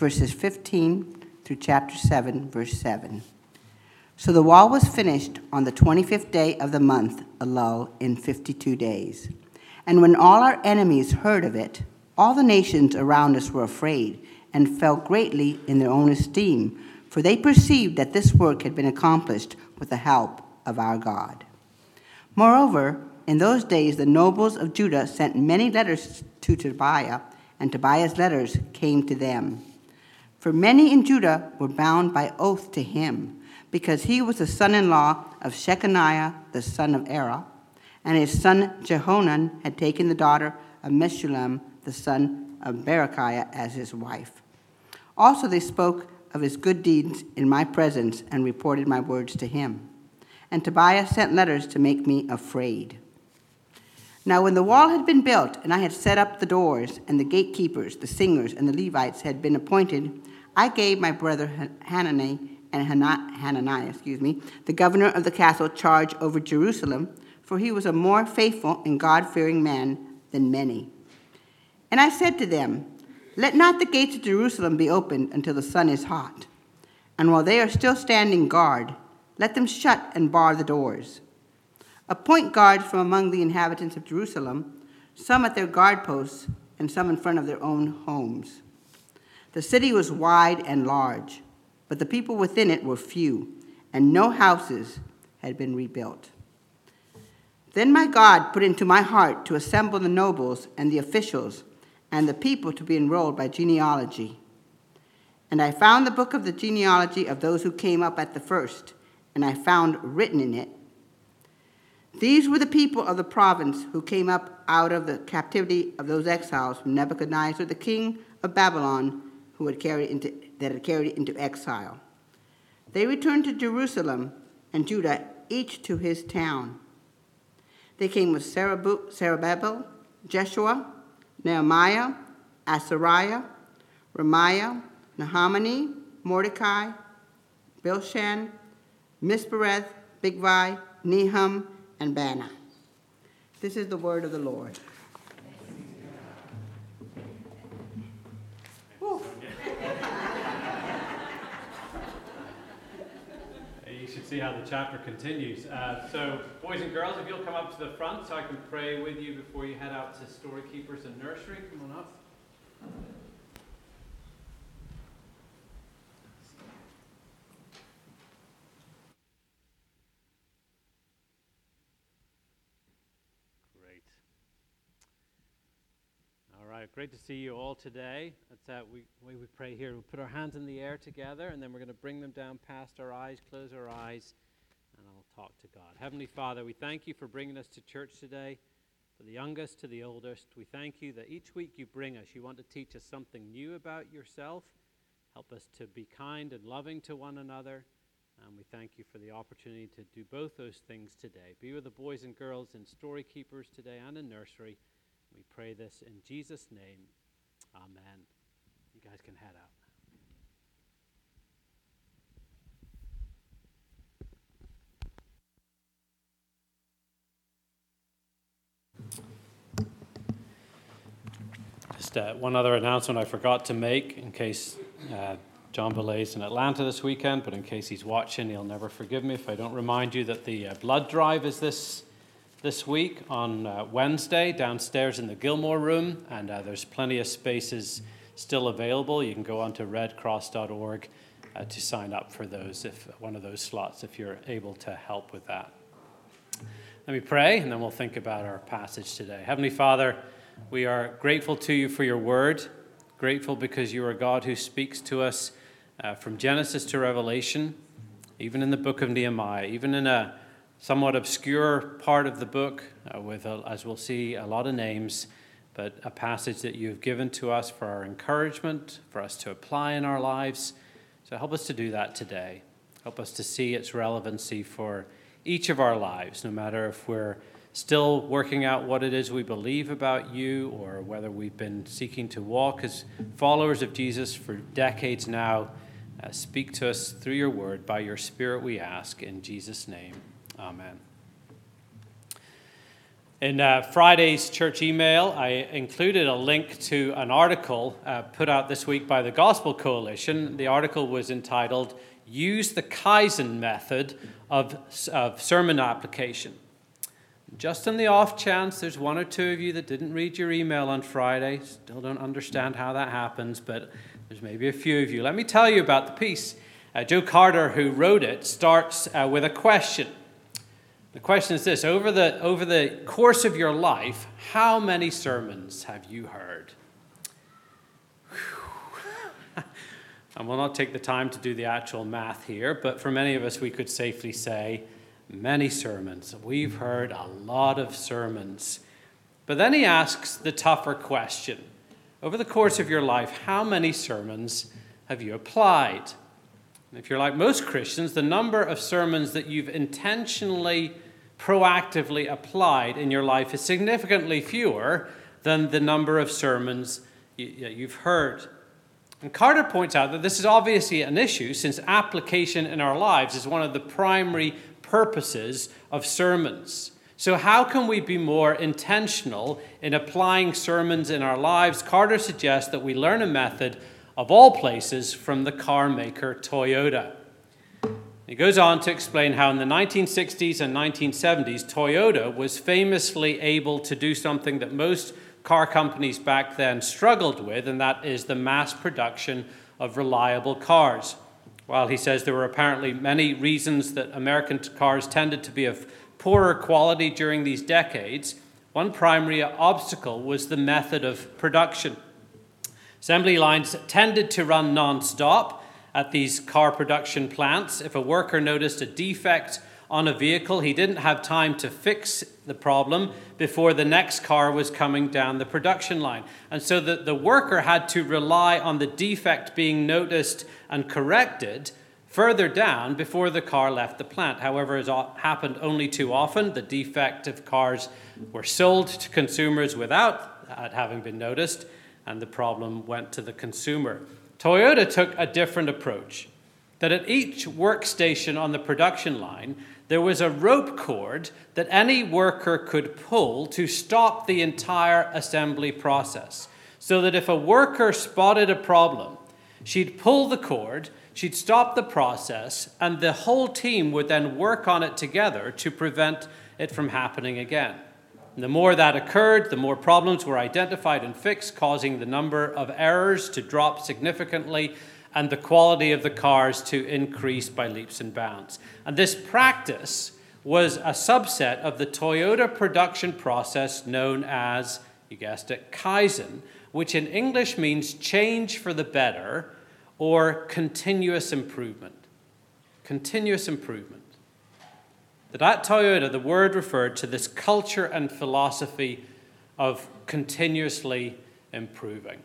verses 15 through chapter 7, verse 7. So the wall was finished on the 25th day of the month, Elul, in 52 days. And when all our enemies heard of it, all the nations around us were afraid and fell greatly in their own esteem, for they perceived that this work had been accomplished with the help of our God. Moreover, in those days the nobles of Judah sent many letters to Tobiah, and Tobiah's letters came to them. For many in Judah were bound by oath to him, because he was the son in law of Shechaniah, the son of Arah, and his son Jehonan had taken the daughter of Meshullam, the son of Berechiah, as his wife. Also, they spoke of his good deeds in my presence and reported my words to him. And Tobiah sent letters to make me afraid. Now, when the wall had been built, and I had set up the doors, and the gatekeepers, the singers, and the Levites had been appointed, I gave my brother Hanani and Hananiah, excuse me, the governor of the castle, charge over Jerusalem, for he was a more faithful and God-fearing man than many. And I said to them, Let not the gates of Jerusalem be opened until the sun is hot. And while they are still standing guard, let them shut and bar the doors. Appoint guards from among the inhabitants of Jerusalem, some at their guard posts, and some in front of their own homes. The city was wide and large, but the people within it were few, and no houses had been rebuilt. Then my God put into my heart to assemble the nobles and the officials and the people to be enrolled by genealogy. And I found the book of the genealogy of those who came up at the first, and I found written in it these were the people of the province who came up out of the captivity of those exiles from Nebuchadnezzar, the king of Babylon, who had carried into, that had carried into exile. They returned to Jerusalem and Judah, each to his town. They came with Zerubbabel, Jeshua, Nehemiah, Azariah, Raamiah, Nahamani, Mordecai, Bilshan, Mispereth, Bigvai, Nehum, and Baanah. This is the word of the Lord. Should see how the chapter continues. Uh, so, boys and girls, if you'll come up to the front so I can pray with you before you head out to Story Keepers and Nursery. Come on up. Right, great to see you all today. That's that uh, we, way we pray here. We'll put our hands in the air together, and then we're going to bring them down past our eyes, close our eyes, and I'll talk to God. Heavenly Father, we thank you for bringing us to church today, for the youngest to the oldest. We thank you that each week you bring us, you want to teach us something new about yourself. Help us to be kind and loving to one another. And we thank you for the opportunity to do both those things today. Be with the boys and girls in Story Keepers today and in nursery. We pray this in Jesus' name. Amen. You guys can head out. Just uh, one other announcement I forgot to make in case uh, John Belay's in Atlanta this weekend, but in case he's watching, he'll never forgive me if I don't remind you that the uh, blood drive is this this week on uh, Wednesday downstairs in the Gilmore room, and uh, there's plenty of spaces still available. You can go onto redcross.org uh, to sign up for those if one of those slots if you're able to help with that. Let me pray, and then we'll think about our passage today. Heavenly Father, we are grateful to you for your word, grateful because you are God who speaks to us uh, from Genesis to Revelation, even in the book of Nehemiah, even in a somewhat obscure part of the book, uh, with, a, as we'll see, a lot of names, but a passage that you've given to us for our encouragement, for us to apply in our lives. So help us to do that today. Help us to see its relevancy for each of our lives, no matter if we're still working out what it is we believe about you or whether we've been seeking to walk as followers of Jesus for decades now. Uh, speak to us through your word. By your Spirit, we ask. In Jesus' name. Amen. In uh, Friday's church email, I included a link to an article uh, put out this week by the Gospel Coalition. The article was entitled Use the Kaizen Method of, of Sermon Application. Just on the off chance there's one or two of you that didn't read your email on Friday, still don't understand how that happens, but there's maybe a few of you. Let me tell you about the piece. Uh, Joe Carter, who wrote it, starts uh, with a question. The question is this over the, over the course of your life, how many sermons have you heard? I will not take the time to do the actual math here, but for many of us, we could safely say many sermons. We've heard a lot of sermons. But then he asks the tougher question Over the course of your life, how many sermons have you applied? If you're like most Christians, the number of sermons that you've intentionally, proactively applied in your life is significantly fewer than the number of sermons you've heard. And Carter points out that this is obviously an issue since application in our lives is one of the primary purposes of sermons. So, how can we be more intentional in applying sermons in our lives? Carter suggests that we learn a method of all places, from the car maker Toyota. He goes on to explain how in the 1960s and 1970s, Toyota was famously able to do something that most car companies back then struggled with, and that is the mass production of reliable cars. While he says there were apparently many reasons that American cars tended to be of poorer quality during these decades, one primary obstacle was the method of production. Assembly lines tended to run non stop at these car production plants. If a worker noticed a defect on a vehicle, he didn't have time to fix the problem before the next car was coming down the production line. And so the, the worker had to rely on the defect being noticed and corrected further down before the car left the plant. However, as happened only too often, the defective cars were sold to consumers without having been noticed and the problem went to the consumer. Toyota took a different approach that at each workstation on the production line, there was a rope cord that any worker could pull to stop the entire assembly process. So that if a worker spotted a problem, she'd pull the cord, she'd stop the process, and the whole team would then work on it together to prevent it from happening again. And the more that occurred, the more problems were identified and fixed, causing the number of errors to drop significantly and the quality of the cars to increase by leaps and bounds. And this practice was a subset of the Toyota production process known as, you guessed it, Kaizen, which in English means change for the better or continuous improvement. Continuous improvement that at Toyota, the word referred to this culture and philosophy of continuously improving.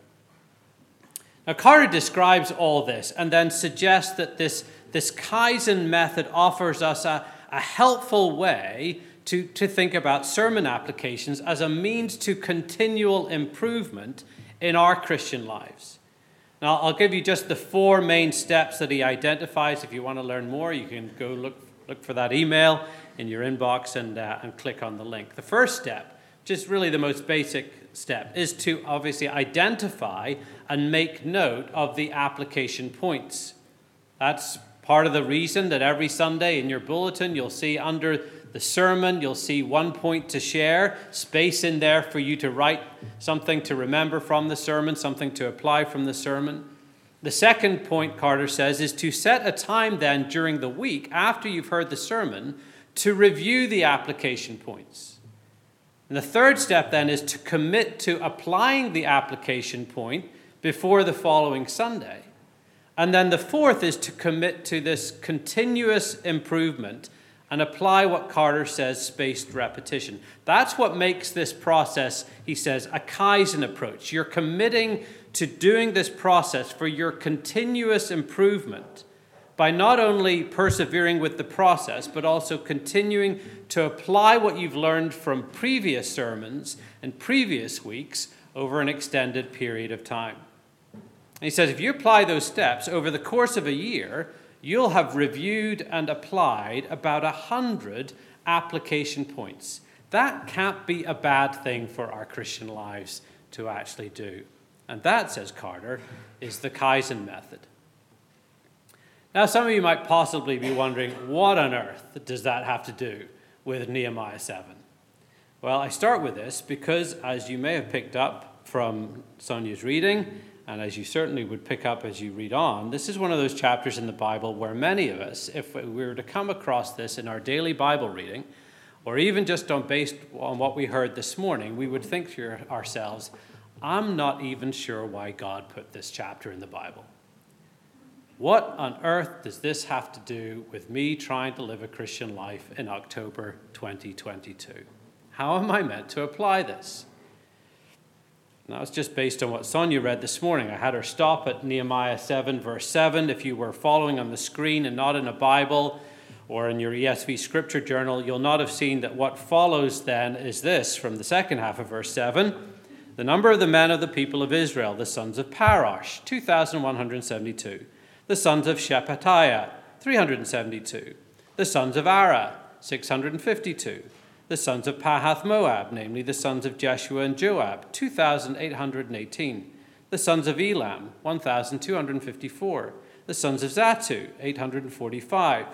Now, Carter describes all this and then suggests that this, this Kaizen method offers us a, a helpful way to, to think about sermon applications as a means to continual improvement in our Christian lives. Now, I'll give you just the four main steps that he identifies. If you want to learn more, you can go look look for that email in your inbox and, uh, and click on the link. The first step, just really the most basic step, is to obviously identify and make note of the application points. That's part of the reason that every Sunday in your bulletin you'll see under the sermon, you'll see one point to share, space in there for you to write something to remember from the sermon, something to apply from the sermon. The second point, Carter says, is to set a time then during the week after you've heard the sermon to review the application points. And the third step then is to commit to applying the application point before the following Sunday. And then the fourth is to commit to this continuous improvement and apply what Carter says spaced repetition. That's what makes this process, he says, a Kaizen approach. You're committing to doing this process for your continuous improvement by not only persevering with the process, but also continuing to apply what you've learned from previous sermons and previous weeks over an extended period of time. And he says if you apply those steps over the course of a year, you'll have reviewed and applied about a hundred application points. That can't be a bad thing for our Christian lives to actually do. And that, says Carter, is the Kaizen method. Now, some of you might possibly be wondering what on earth does that have to do with Nehemiah 7? Well, I start with this because, as you may have picked up from Sonia's reading, and as you certainly would pick up as you read on, this is one of those chapters in the Bible where many of us, if we were to come across this in our daily Bible reading, or even just on based on what we heard this morning, we would think to ourselves, I'm not even sure why God put this chapter in the Bible. What on earth does this have to do with me trying to live a Christian life in October 2022? How am I meant to apply this? That was just based on what Sonia read this morning. I had her stop at Nehemiah 7, verse 7. If you were following on the screen and not in a Bible, or in your ESV scripture journal, you'll not have seen that what follows then is this from the second half of verse 7 the number of the men of the people of Israel, the sons of Parosh, 2,172, the sons of Shephatiah, 372, the sons of Arah, 652, the sons of Pahath Moab, namely the sons of Jeshua and Joab, 2,818, the sons of Elam, 1,254, the sons of Zattu, 845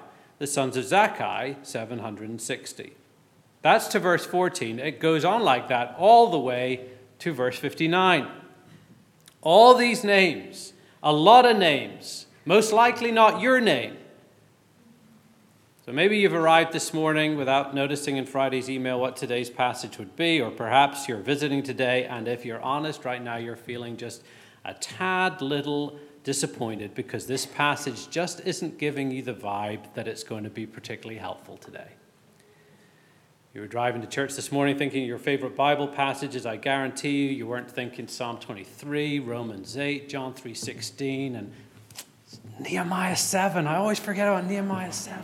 the sons of Zaccai, 760. That's to verse 14. It goes on like that all the way to verse 59. All these names, a lot of names, most likely not your name. So maybe you've arrived this morning without noticing in Friday's email what today's passage would be, or perhaps you're visiting today, and if you're honest right now, you're feeling just a tad little disappointed because this passage just isn't giving you the vibe that it's going to be particularly helpful today. You were driving to church this morning thinking your favorite Bible passages. I guarantee you, you weren't thinking Psalm 23, Romans 8, John 3.16, and Nehemiah 7. I always forget about Nehemiah 7.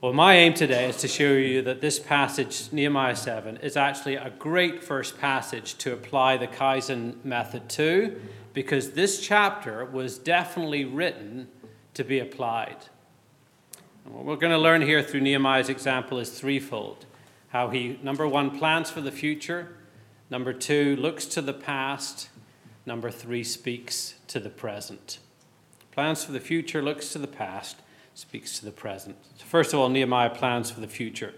Well, my aim today is to show you that this passage, Nehemiah 7, is actually a great first passage to apply the Kaizen method to because this chapter was definitely written to be applied. And what we're going to learn here through Nehemiah's example is threefold how he, number one, plans for the future, number two, looks to the past, number three, speaks to the present. Plans for the future, looks to the past, speaks to the present. So first of all, Nehemiah plans for the future.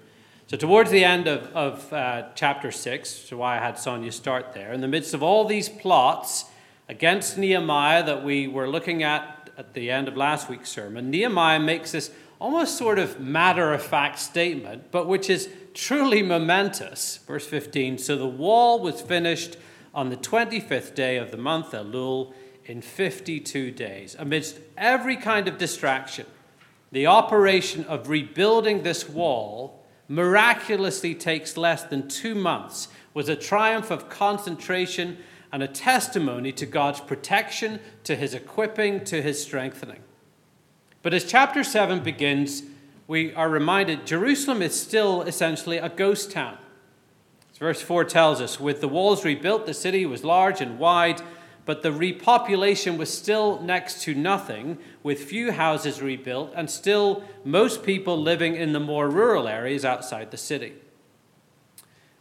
So, towards the end of, of uh, chapter 6, so why I had Sonia start there, in the midst of all these plots, against Nehemiah that we were looking at at the end of last week's sermon, Nehemiah makes this almost sort of matter of fact statement, but which is truly momentous. Verse 15 So the wall was finished on the 25th day of the month Elul in 52 days. Amidst every kind of distraction, the operation of rebuilding this wall miraculously takes less than two months, was a triumph of concentration and a testimony to God's protection, to his equipping, to his strengthening. But as chapter 7 begins, we are reminded Jerusalem is still essentially a ghost town. Verse 4 tells us, with the walls rebuilt, the city was large and wide, but the repopulation was still next to nothing, with few houses rebuilt, and still most people living in the more rural areas outside the city.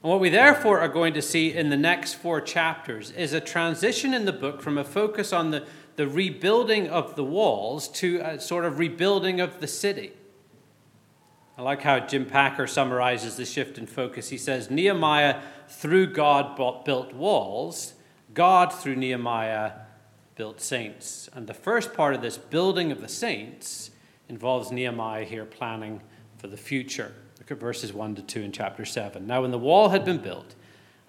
And what we therefore are going to see in the next four chapters is a transition in the book from a focus on the, the rebuilding of the walls to a sort of rebuilding of the city. I like how Jim Packer summarizes the shift in focus. He says, Nehemiah, through God, built walls, God, through Nehemiah, built saints. And the first part of this building of the saints involves Nehemiah here planning for the future. Look at verses 1 to 2 in chapter 7. Now, when the wall had been built,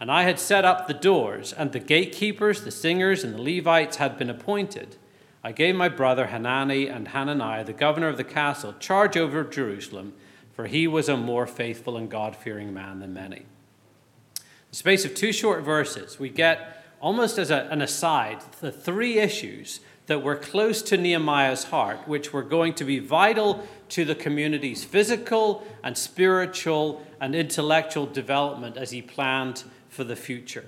and I had set up the doors, and the gatekeepers, the singers, and the Levites had been appointed, I gave my brother Hanani and Hananiah, the governor of the castle, charge over Jerusalem, for he was a more faithful and God fearing man than many. In the space of two short verses, we get almost as a, an aside the three issues that were close to Nehemiah's heart, which were going to be vital to the community's physical and spiritual and intellectual development as he planned for the future.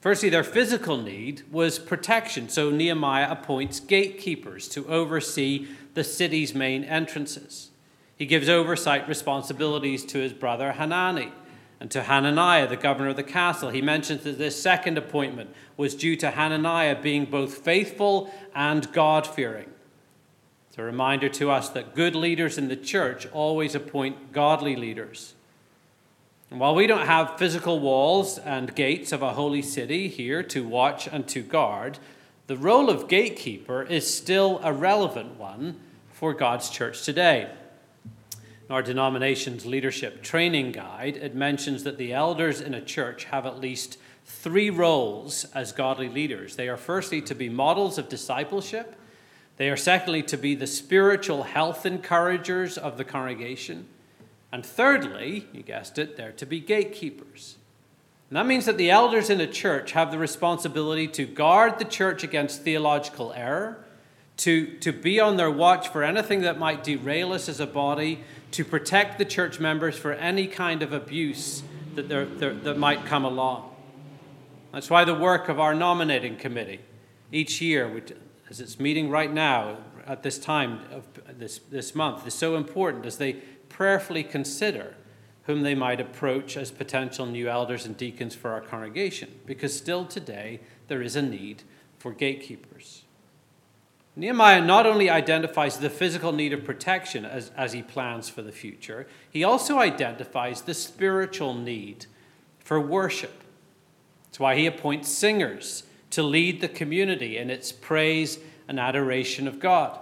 Firstly, their physical need was protection, so Nehemiah appoints gatekeepers to oversee the city's main entrances. He gives oversight responsibilities to his brother Hanani and to Hananiah, the governor of the castle. He mentions that this second appointment was due to Hananiah being both faithful and God fearing. It's a reminder to us that good leaders in the church always appoint godly leaders. And while we don't have physical walls and gates of a holy city here to watch and to guard, the role of gatekeeper is still a relevant one for God's church today. In our denomination's leadership training guide, it mentions that the elders in a church have at least three roles as godly leaders. They are firstly to be models of discipleship, they are secondly to be the spiritual health encouragers of the congregation. And thirdly, you guessed it, they're to be gatekeepers. And that means that the elders in a church have the responsibility to guard the church against theological error, to, to be on their watch for anything that might derail us as a body, to protect the church members for any kind of abuse that, there, there, that might come along. That's why the work of our nominating committee each year, as it's meeting right now at this time of this, this month, is so important as they prayerfully consider whom they might approach as potential new elders and deacons for our congregation, because still today there is a need for gatekeepers. Nehemiah not only identifies the physical need of protection as, as he plans for the future, he also identifies the spiritual need for worship. That's why he appoints singers to lead the community in its praise and adoration of God.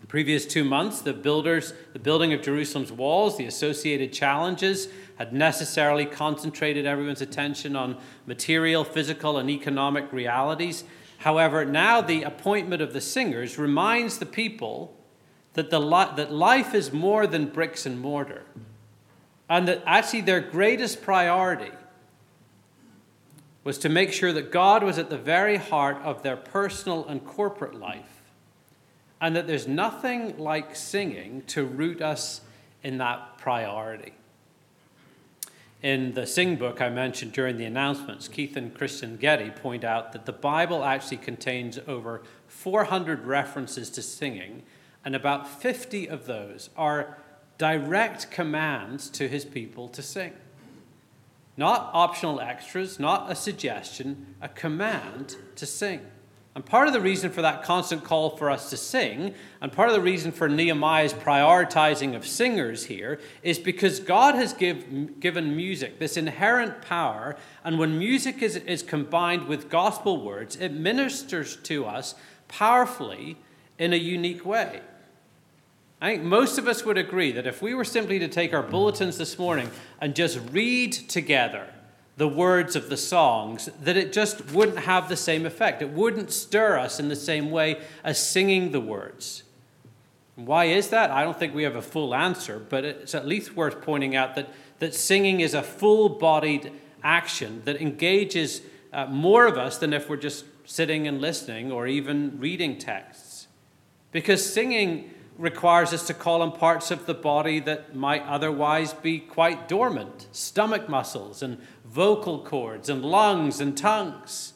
The previous two months, the builders, the building of Jerusalem's walls, the associated challenges had necessarily concentrated everyone's attention on material, physical, and economic realities. However, now the appointment of the singers reminds the people that, the li- that life is more than bricks and mortar, and that actually their greatest priority was to make sure that God was at the very heart of their personal and corporate life and that there's nothing like singing to root us in that priority. In the Sing book I mentioned during the announcements, Keith and Kristen Getty point out that the Bible actually contains over 400 references to singing, and about 50 of those are direct commands to his people to sing. Not optional extras, not a suggestion, a command to sing. And part of the reason for that constant call for us to sing, and part of the reason for Nehemiah's prioritizing of singers here, is because God has give, given music this inherent power, and when music is, is combined with gospel words, it ministers to us powerfully in a unique way. I think most of us would agree that if we were simply to take our bulletins this morning and just read together the words of the songs, that it just wouldn't have the same effect. It wouldn't stir us in the same way as singing the words. Why is that? I don't think we have a full answer, but it's at least worth pointing out that, that singing is a full bodied action that engages uh, more of us than if we're just sitting and listening or even reading texts. Because singing requires us to call on parts of the body that might otherwise be quite dormant stomach muscles and vocal cords and lungs and tongues.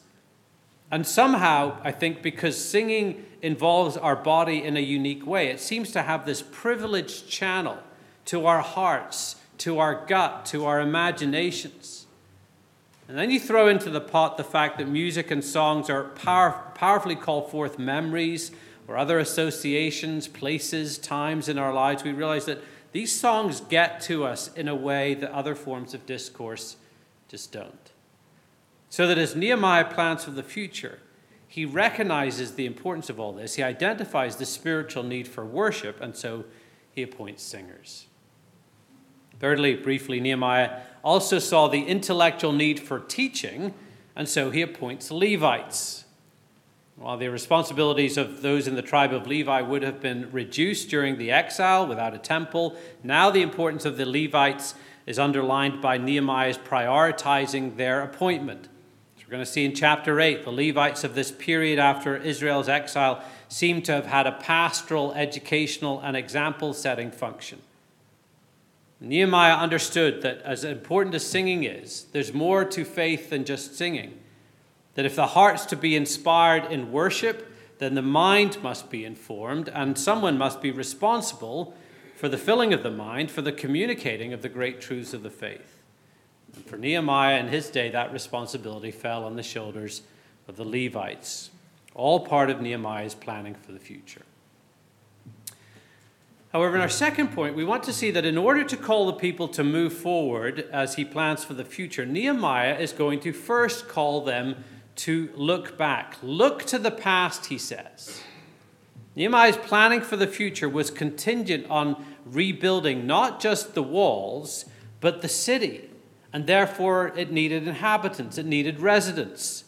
And somehow, I think because singing involves our body in a unique way, it seems to have this privileged channel to our hearts, to our gut, to our imaginations. And then you throw into the pot the fact that music and songs are power, powerfully call forth memories or other associations, places, times in our lives. We realize that these songs get to us in a way that other forms of discourse just don't. So that as Nehemiah plans for the future, he recognizes the importance of all this. He identifies the spiritual need for worship, and so he appoints singers. Thirdly, briefly, Nehemiah also saw the intellectual need for teaching, and so he appoints Levites. While the responsibilities of those in the tribe of Levi would have been reduced during the exile without a temple, now the importance of the Levites is underlined by Nehemiah's prioritizing their appointment. So we're going to see in chapter 8, the Levites of this period after Israel's exile seem to have had a pastoral, educational, and example setting function. Nehemiah understood that as important as singing is, there's more to faith than just singing. That if the heart's to be inspired in worship, then the mind must be informed, and someone must be responsible for the filling of the mind, for the communicating of the great truths of the faith. And for Nehemiah in his day, that responsibility fell on the shoulders of the Levites, all part of Nehemiah's planning for the future. However, in our second point, we want to see that in order to call the people to move forward as he plans for the future, Nehemiah is going to first call them to look back. Look to the past, he says. Nehemiah's planning for the future was contingent on rebuilding not just the walls, but the city. And therefore, it needed inhabitants, it needed residents.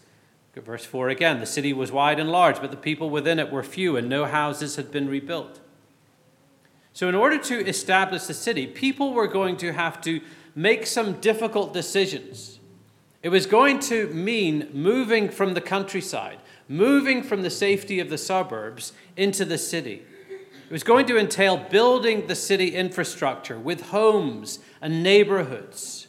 Verse 4 again the city was wide and large, but the people within it were few, and no houses had been rebuilt. So, in order to establish the city, people were going to have to make some difficult decisions. It was going to mean moving from the countryside, moving from the safety of the suburbs into the city. It was going to entail building the city infrastructure with homes and neighborhoods.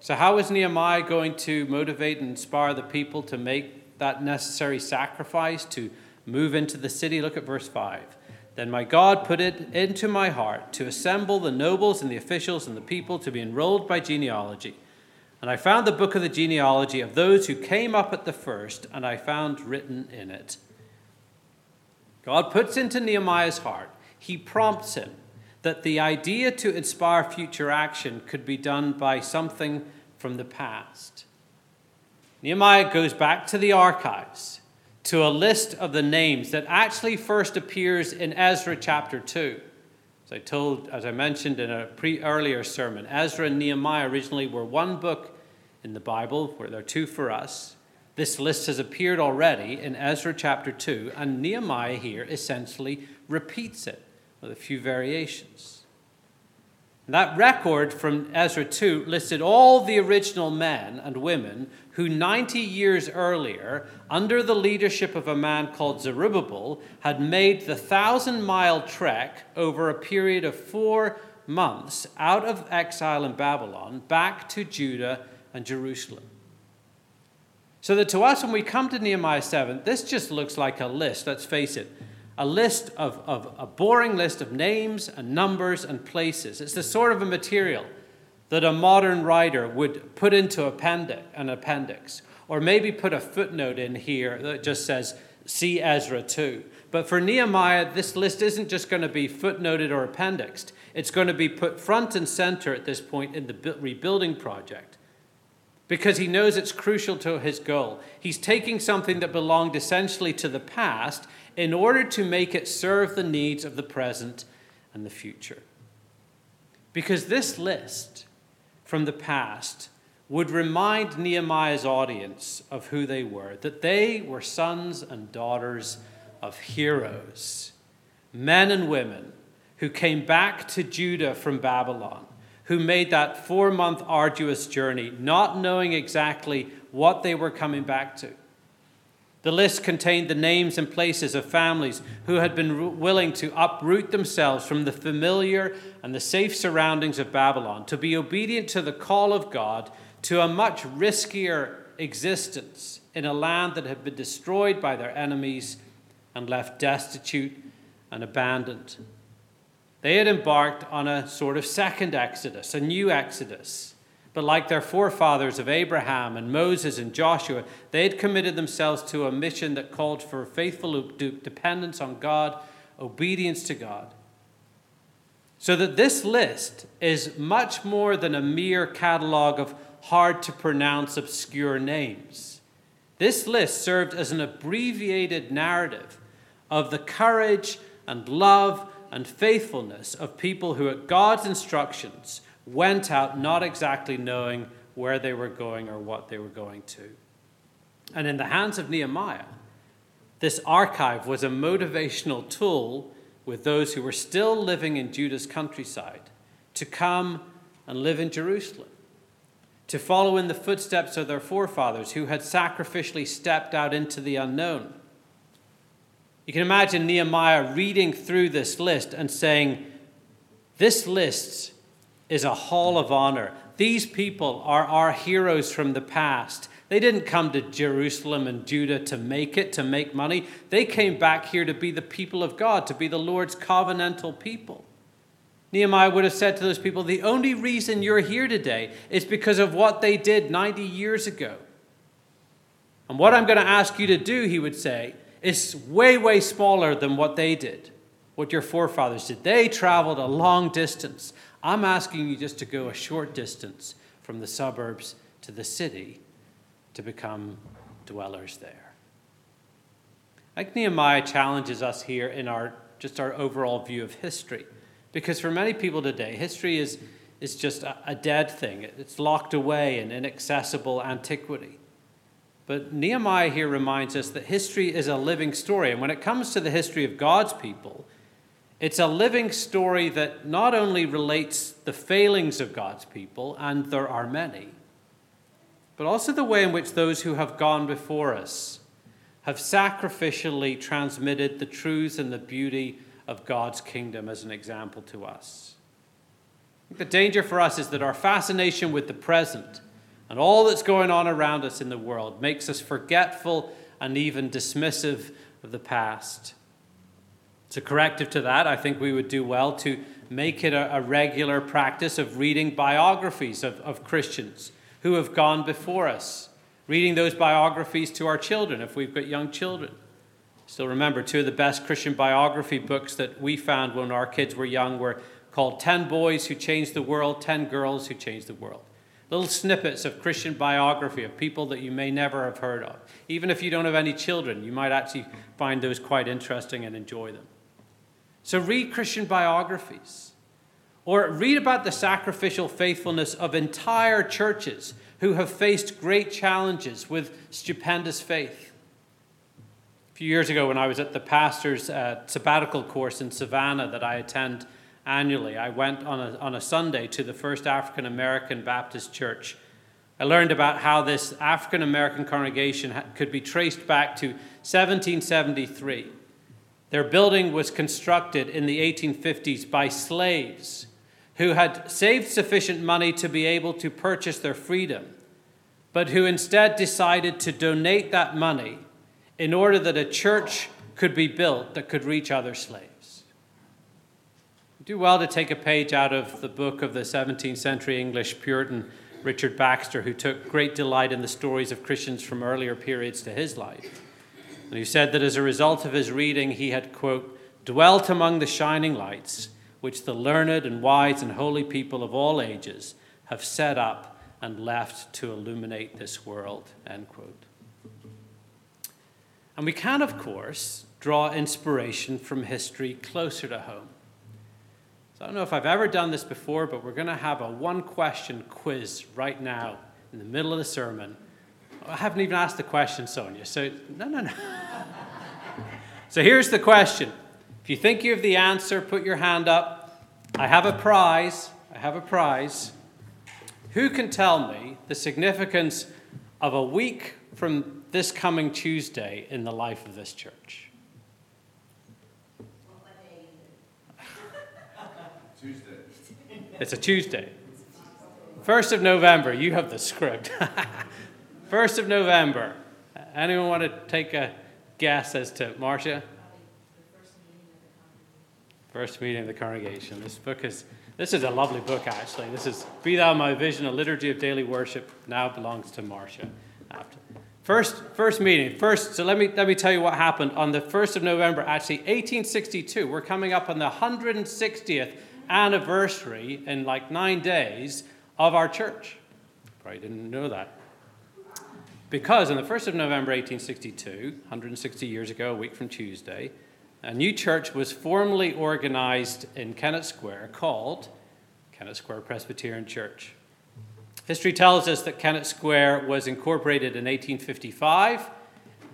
So, how is Nehemiah going to motivate and inspire the people to make that necessary sacrifice to move into the city? Look at verse 5. Then my God put it into my heart to assemble the nobles and the officials and the people to be enrolled by genealogy. And I found the book of the genealogy of those who came up at the first, and I found written in it. God puts into Nehemiah's heart, he prompts him that the idea to inspire future action could be done by something from the past. Nehemiah goes back to the archives to a list of the names that actually first appears in Ezra chapter 2. As I told, as I mentioned in a pre earlier sermon, Ezra and Nehemiah originally were one book in the Bible, where there are two for us. This list has appeared already in Ezra chapter 2, and Nehemiah here essentially repeats it with a few variations. That record from Ezra 2 listed all the original men and women who 90 years earlier, under the leadership of a man called Zerubbabel, had made the thousand mile trek over a period of four months out of exile in Babylon back to Judah and Jerusalem. So that to us, when we come to Nehemiah 7, this just looks like a list, let's face it a list of, of a boring list of names and numbers and places. It's the sort of a material that a modern writer would put into appendix, an appendix, or maybe put a footnote in here that just says, see Ezra 2. But for Nehemiah, this list isn't just going to be footnoted or appendixed. It's going to be put front and center at this point in the rebuilding project because he knows it's crucial to his goal. He's taking something that belonged essentially to the past in order to make it serve the needs of the present and the future. Because this list from the past would remind Nehemiah's audience of who they were, that they were sons and daughters of heroes, men and women who came back to Judah from Babylon, who made that four month arduous journey, not knowing exactly what they were coming back to the list contained the names and places of families who had been willing to uproot themselves from the familiar and the safe surroundings of Babylon, to be obedient to the call of God to a much riskier existence in a land that had been destroyed by their enemies and left destitute and abandoned. They had embarked on a sort of second exodus, a new exodus but like their forefathers of Abraham and Moses and Joshua, they had committed themselves to a mission that called for faithful dependence on God, obedience to God. So that this list is much more than a mere catalog of hard to pronounce obscure names. This list served as an abbreviated narrative of the courage and love and faithfulness of people who, at God's instructions, went out not exactly knowing where they were going or what they were going to. And in the hands of Nehemiah, this archive was a motivational tool with those who were still living in Judah's countryside to come and live in Jerusalem, to follow in the footsteps of their forefathers who had sacrificially stepped out into the unknown. You can imagine Nehemiah reading through this list and saying, This list is a hall of honor. These people are our heroes from the past. They didn't come to Jerusalem and Judah to make it, to make money. They came back here to be the people of God, to be the Lord's covenantal people. Nehemiah would have said to those people, The only reason you're here today is because of what they did 90 years ago. And what I'm going to ask you to do, he would say, is way, way smaller than what they did, what your forefathers did. They traveled a long distance. I'm asking you just to go a short distance from the suburbs to the city to become dwellers there. Think Nehemiah challenges us here in our just our overall view of history. Because for many people today, history is, is just a, a dead thing. It's locked away in inaccessible antiquity. But Nehemiah here reminds us that history is a living story. And when it comes to the history of God's people, it's a living story that not only relates the failings of God's people, and there are many, but also the way in which those who have gone before us have sacrificially transmitted the truths and the beauty of God's kingdom as an example to us. The danger for us is that our fascination with the present and all that's going on around us in the world makes us forgetful and even dismissive of the past. A corrective to that. I think we would do well to make it a, a regular practice of reading biographies of, of Christians who have gone before us, reading those biographies to our children if we've got young children. Still remember, two of the best Christian biography books that we found when our kids were young were called 10 Boys Who Changed the World, 10 Girls Who Changed the World little snippets of Christian biography of people that you may never have heard of. Even if you don't have any children, you might actually find those quite interesting and enjoy them. So read Christian biographies. Or read about the sacrificial faithfulness of entire churches who have faced great challenges with stupendous faith. A few years ago, when I was at the pastor's uh, sabbatical course in Savannah that I attend annually. I went on a, on a Sunday to the first African American Baptist church. I learned about how this African American congregation could be traced back to 1773. Their building was constructed in the 1850s by slaves who had saved sufficient money to be able to purchase their freedom, but who instead decided to donate that money in order that a church could be built that could reach other slaves do well to take a page out of the book of the 17th century English Puritan Richard Baxter, who took great delight in the stories of Christians from earlier periods to his life. And he said that as a result of his reading, he had, quote, dwelt among the shining lights, which the learned and wise and holy people of all ages have set up and left to illuminate this world, end quote. And we can, of course, draw inspiration from history closer to home. So I don't know if I've ever done this before, but we're going to have a one question quiz right now in the middle of the sermon. I haven't even asked the question, Sonia. So, no, no, no. so here's the question. If you think you have the answer, put your hand up. I have a prize. I have a prize. Who can tell me the significance of a week from this coming Tuesday in the life of this church? It's a Tuesday. 1st of November, you have the script. 1st of November. Anyone want to take a guess as to Marcia? First meeting of the congregation. This book is this is a lovely book actually. This is Be Thou My Vision, a liturgy of daily worship, now belongs to Marcia. After. First, first meeting. First, so let me let me tell you what happened on the first of November, actually 1862. We're coming up on the 160th anniversary in like nine days of our church. Probably didn't know that. Because on the 1st of November 1862, 160 years ago, a week from Tuesday, a new church was formally organized in Kennett Square called Kennett Square Presbyterian Church. History tells us that Kennett Square was incorporated in 1855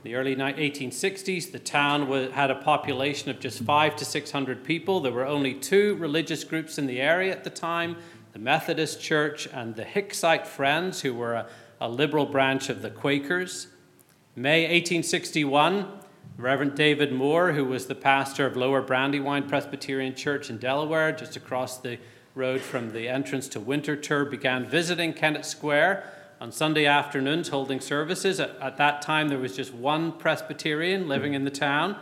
the early 1860s, the town had a population of just five to 600 people. There were only two religious groups in the area at the time the Methodist Church and the Hicksite Friends, who were a, a liberal branch of the Quakers. May 1861, Reverend David Moore, who was the pastor of Lower Brandywine Presbyterian Church in Delaware, just across the road from the entrance to Winterthur, began visiting Kennett Square on Sunday afternoons holding services. At, at, that time, there was just one Presbyterian living in the town.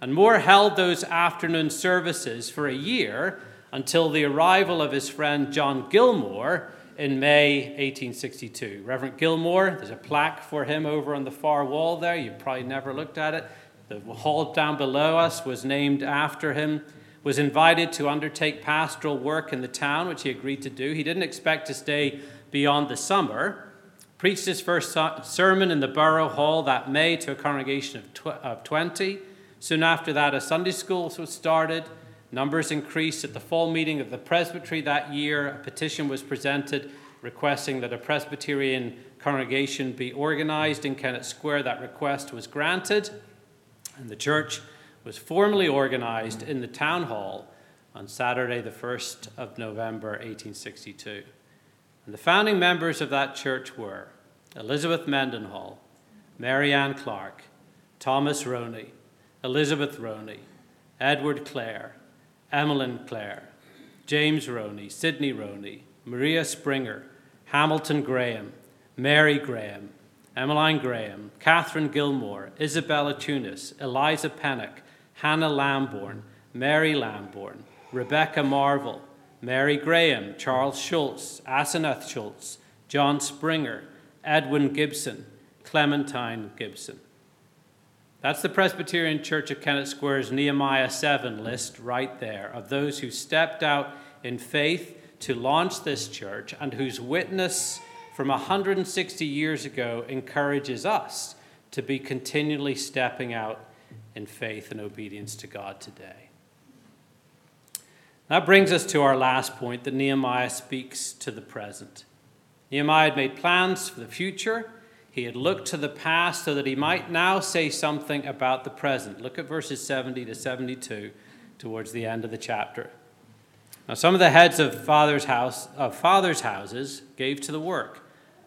And Moore held those afternoon services for a year until the arrival of his friend John Gilmore in May 1862. Reverend Gilmore, there's a plaque for him over on the far wall there. You've probably never looked at it. The hall down below us was named after him. Was invited to undertake pastoral work in the town, which he agreed to do. He didn't expect to stay beyond the summer. Preached his first sermon in the borough hall that May to a congregation of, tw- of 20. Soon after that, a Sunday school was started. Numbers increased. At the fall meeting of the presbytery that year, a petition was presented requesting that a Presbyterian congregation be organized in Kennett Square. That request was granted, and the church was formally organized in the town hall on Saturday, the 1st of November, 1862. And the founding members of that church were Elizabeth Mendenhall, Mary Ann Clark, Thomas Roney, Elizabeth Roney, Edward Clare, Emmeline Clare, James Roney, Sidney Roney, Maria Springer, Hamilton Graham, Mary Graham, Emmeline Graham, Catherine Gilmore, Isabella Tunis, Eliza Pennock, Hannah Lamborn, Mary Lamborn, Rebecca Marvel, Mary Graham, Charles Schultz, Asenath Schultz, John Springer, Edwin Gibson, Clementine Gibson. That's the Presbyterian Church of Kennett Square's Nehemiah 7 list right there of those who stepped out in faith to launch this church and whose witness from 160 years ago encourages us to be continually stepping out in faith and obedience to God today. That brings us to our last point that Nehemiah speaks to the present. Nehemiah had made plans for the future he had looked to the past so that he might now say something about the present. Look at verses 70 to 72 towards the end of the chapter. Now, some of the heads of fathers' house of fathers' houses gave to the work.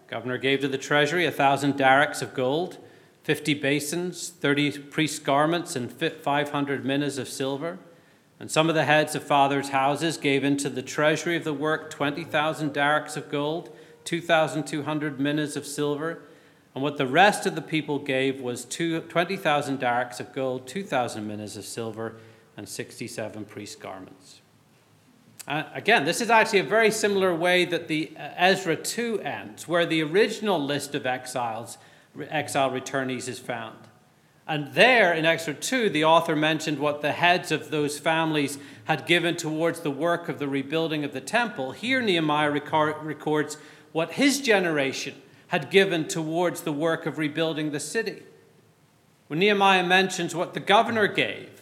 Governor gave to the treasury a thousand darics of gold, fifty basins, thirty priests' garments, and five hundred minas of silver. And some of the heads of fathers' houses gave into the treasury of the work twenty thousand darics of gold, two thousand two hundred minas of silver and what the rest of the people gave was 20,000 darics of gold, 2,000 minas of silver, and 67 priest garments. Uh, again, this is actually a very similar way that the uh, Ezra 2 ends, where the original list of exiles, exile returnees is found. And there in Ezra 2, the author mentioned what the heads of those families had given towards the work of the rebuilding of the temple. Here, Nehemiah records what his generation had given towards the work of rebuilding the city. When Nehemiah mentions what the governor gave,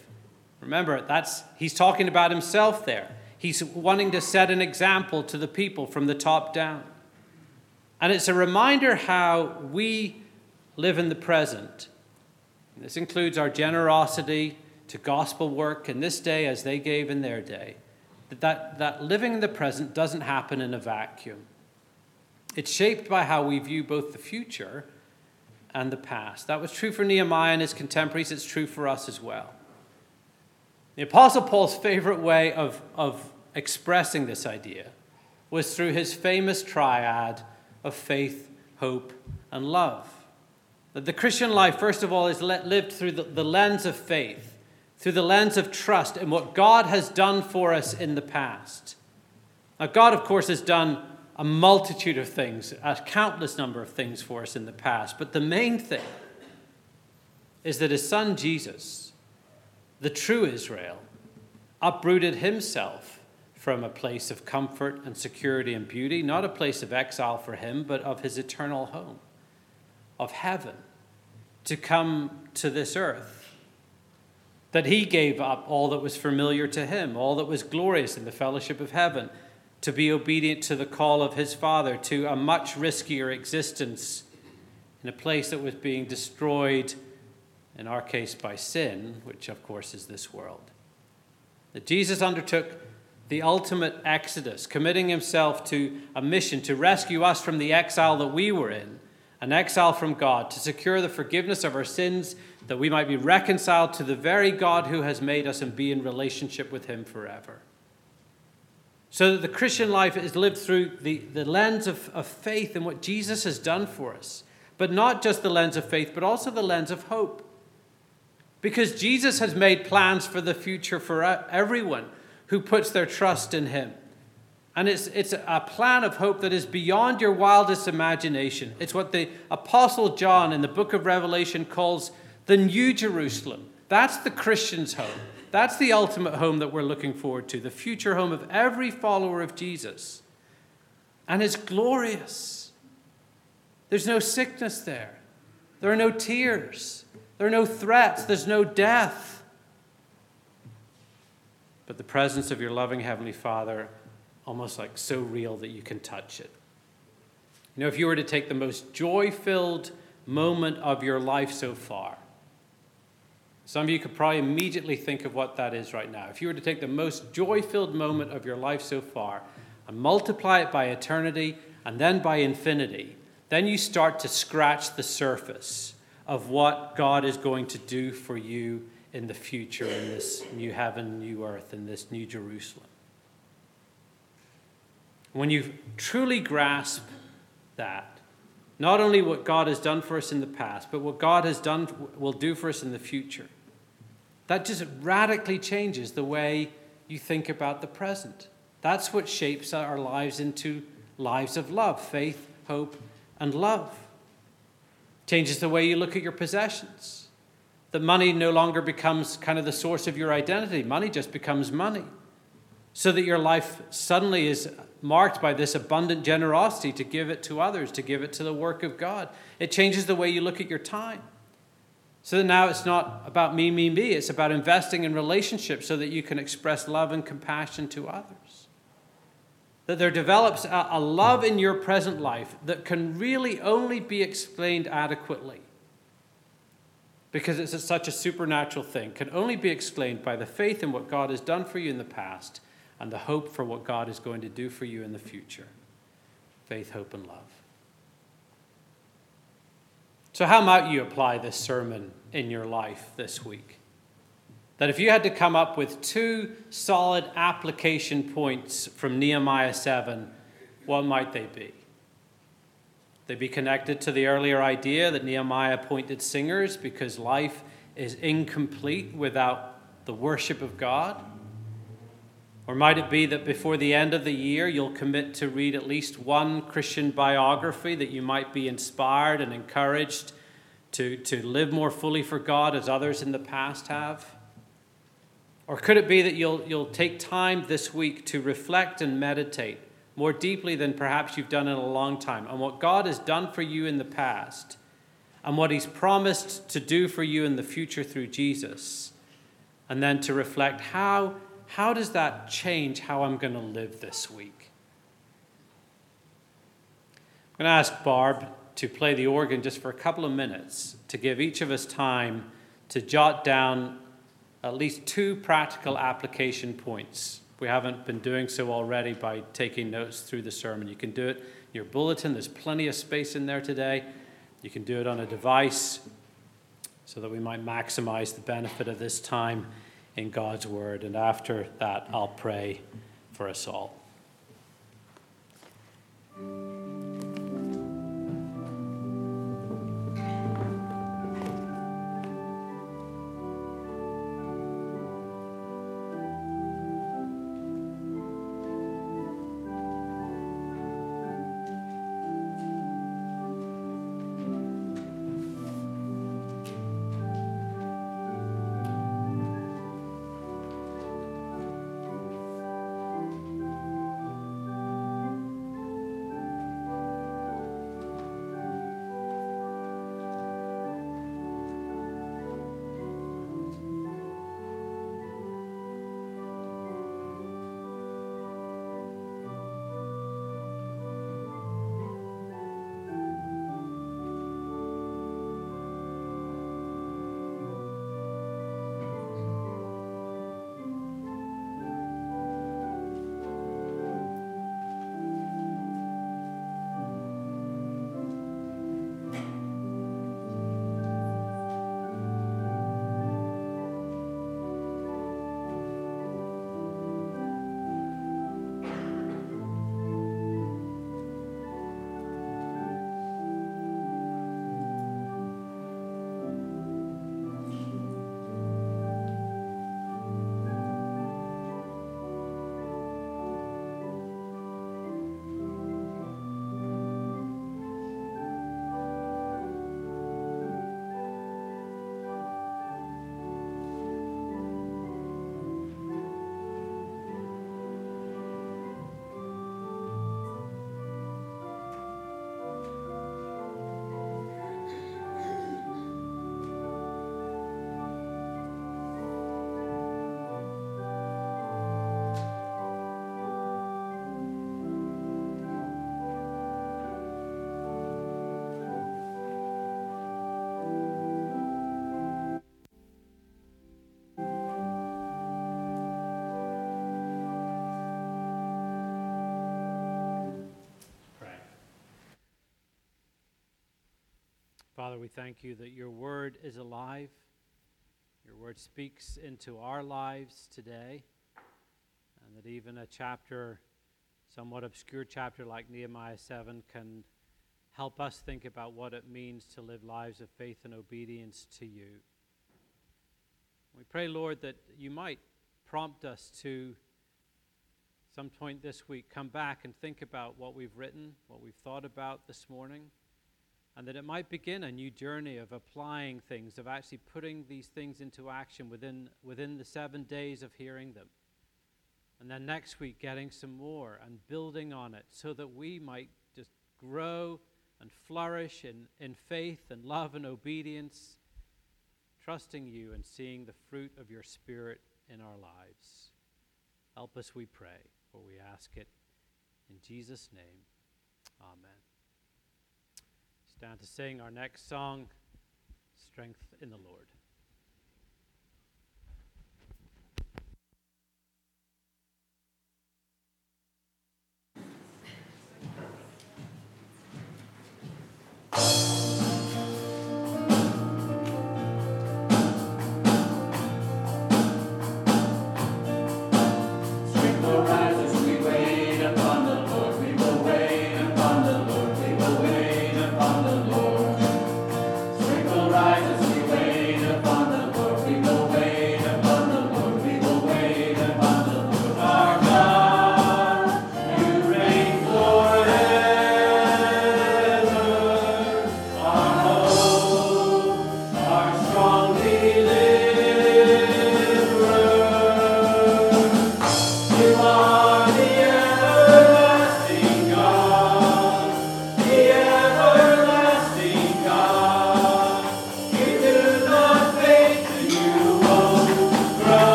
remember, that's, he's talking about himself there. He's wanting to set an example to the people from the top down. And it's a reminder how we live in the present. This includes our generosity to gospel work in this day as they gave in their day. That, that, that living in the present doesn't happen in a vacuum. It's shaped by how we view both the future and the past. That was true for Nehemiah and his contemporaries, it's true for us as well. The Apostle Paul's favorite way of, of expressing this idea was through his famous triad of faith, hope, and love. That the Christian life, first of all, is lived through the, the lens of faith, through the lens of trust in what God has done for us in the past. Now, God, of course, has done a multitude of things, a countless number of things for us in the past. But the main thing is that his son Jesus, the true Israel, uprooted himself from a place of comfort and security and beauty, not a place of exile for him, but of his eternal home, of heaven, to come to this earth. That he gave up all that was familiar to him, all that was glorious in the fellowship of heaven to be obedient to the call of his father to a much riskier existence in a place that was being destroyed, in our case, by sin, which of course is this world. That Jesus undertook the ultimate exodus, committing himself to a mission to rescue us from the exile that we were in, an exile from God, to secure the forgiveness of our sins, that we might be reconciled to the very God who has made us and be in relationship with him forever. So that the Christian life is lived through the, the lens of, of faith in what Jesus has done for us. But not just the lens of faith, but also the lens of hope. Because Jesus has made plans for the future for everyone who puts their trust in him. And it's, it's a plan of hope that is beyond your wildest imagination. It's what the Apostle John in the book of Revelation calls the New Jerusalem. That's the Christian's home. That's the ultimate home that we're looking forward to, the future home of every follower of Jesus. And it's glorious. There's no sickness there, there are no tears, there are no threats, there's no death. But the presence of your loving Heavenly Father almost like so real that you can touch it. You know, if you were to take the most joy filled moment of your life so far, some of you could probably immediately think of what that is right now. If you were to take the most joy filled moment of your life so far and multiply it by eternity and then by infinity, then you start to scratch the surface of what God is going to do for you in the future in this new heaven, new earth, in this new Jerusalem when you truly grasp that, not only what God has done for us in the past, but what God has done will do for us in the future, that just radically changes the way you think about the present. That's what shapes our lives into lives of love, faith, hope, and love. Changes the way you look at your possessions. That money no longer becomes kind of the source of your identity. Money just becomes money. So that your life suddenly is marked by this abundant generosity to give it to others, to give it to the work of God. It changes the way you look at your time. So that now it's not about me, me, me. It's about investing in relationships so that you can express love and compassion to others. That there develops a, a love in your present life that can really only be explained adequately because it's such a supernatural thing, can only be explained by the faith in what God has done for you in the past and the hope for what God is going to do for you in the future faith, hope, and love. So, how might you apply this sermon in your life this week? That if you had to come up with two solid application points from Nehemiah 7, what might they be? They'd be connected to the earlier idea that Nehemiah appointed singers because life is incomplete without the worship of God. Or might it be that before the end of the year, you'll commit to read at least one Christian biography that you might be inspired and encouraged to, to live more fully for God as others in the past have? Or could it be that you'll, you'll take time this week to reflect and meditate more deeply than perhaps you've done in a long time on what God has done for you in the past and what He's promised to do for you in the future through Jesus? And then to reflect how how does that change how I'm going to live this week? I'm going to ask Barb to play the organ just for a couple of minutes to give each of us time to jot down at least two practical application points. We haven't been doing so already by taking notes through the sermon. You can do it in your bulletin, there's plenty of space in there today. You can do it on a device so that we might maximize the benefit of this time in God's word. And after that, I'll pray for us all. Father, we thank you that your word is alive. Your word speaks into our lives today, and that even a chapter, somewhat obscure chapter like Nehemiah 7, can help us think about what it means to live lives of faith and obedience to you. We pray, Lord, that you might prompt us to, some point this week, come back and think about what we've written, what we've thought about this morning and that it might begin a new journey of applying things, of actually putting these things into action within, within the seven days of hearing them. And then next week, getting some more and building on it so that we might just grow and flourish in, in faith and love and obedience, trusting you and seeing the fruit of your Spirit in our lives. Help us, we pray, for we ask it in Jesus' name. Amen stand to sing our next song, Strength in the Lord.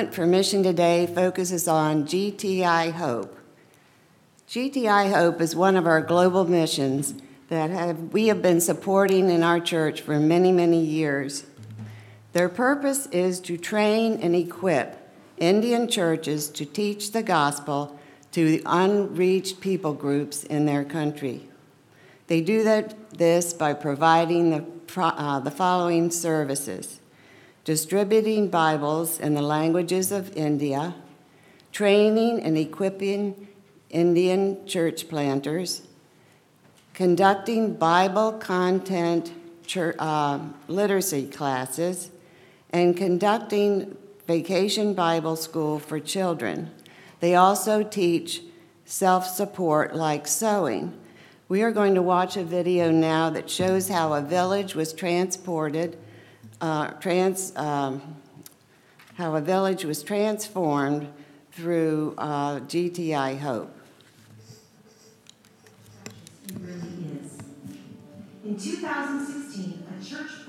Moment for mission today focuses on GTI Hope. GTI Hope is one of our global missions that have, we have been supporting in our church for many, many years. Their purpose is to train and equip Indian churches to teach the gospel to the unreached people groups in their country. They do that, this by providing the, uh, the following services distributing Bibles in the languages of India, training and equipping Indian church planters, conducting Bible content church, uh, literacy classes, and conducting vacation Bible school for children. They also teach self support like sewing. We are going to watch a video now that shows how a village was transported uh, trans, um, how a village was transformed through uh, GTI Hope. It really is. In 2016, a church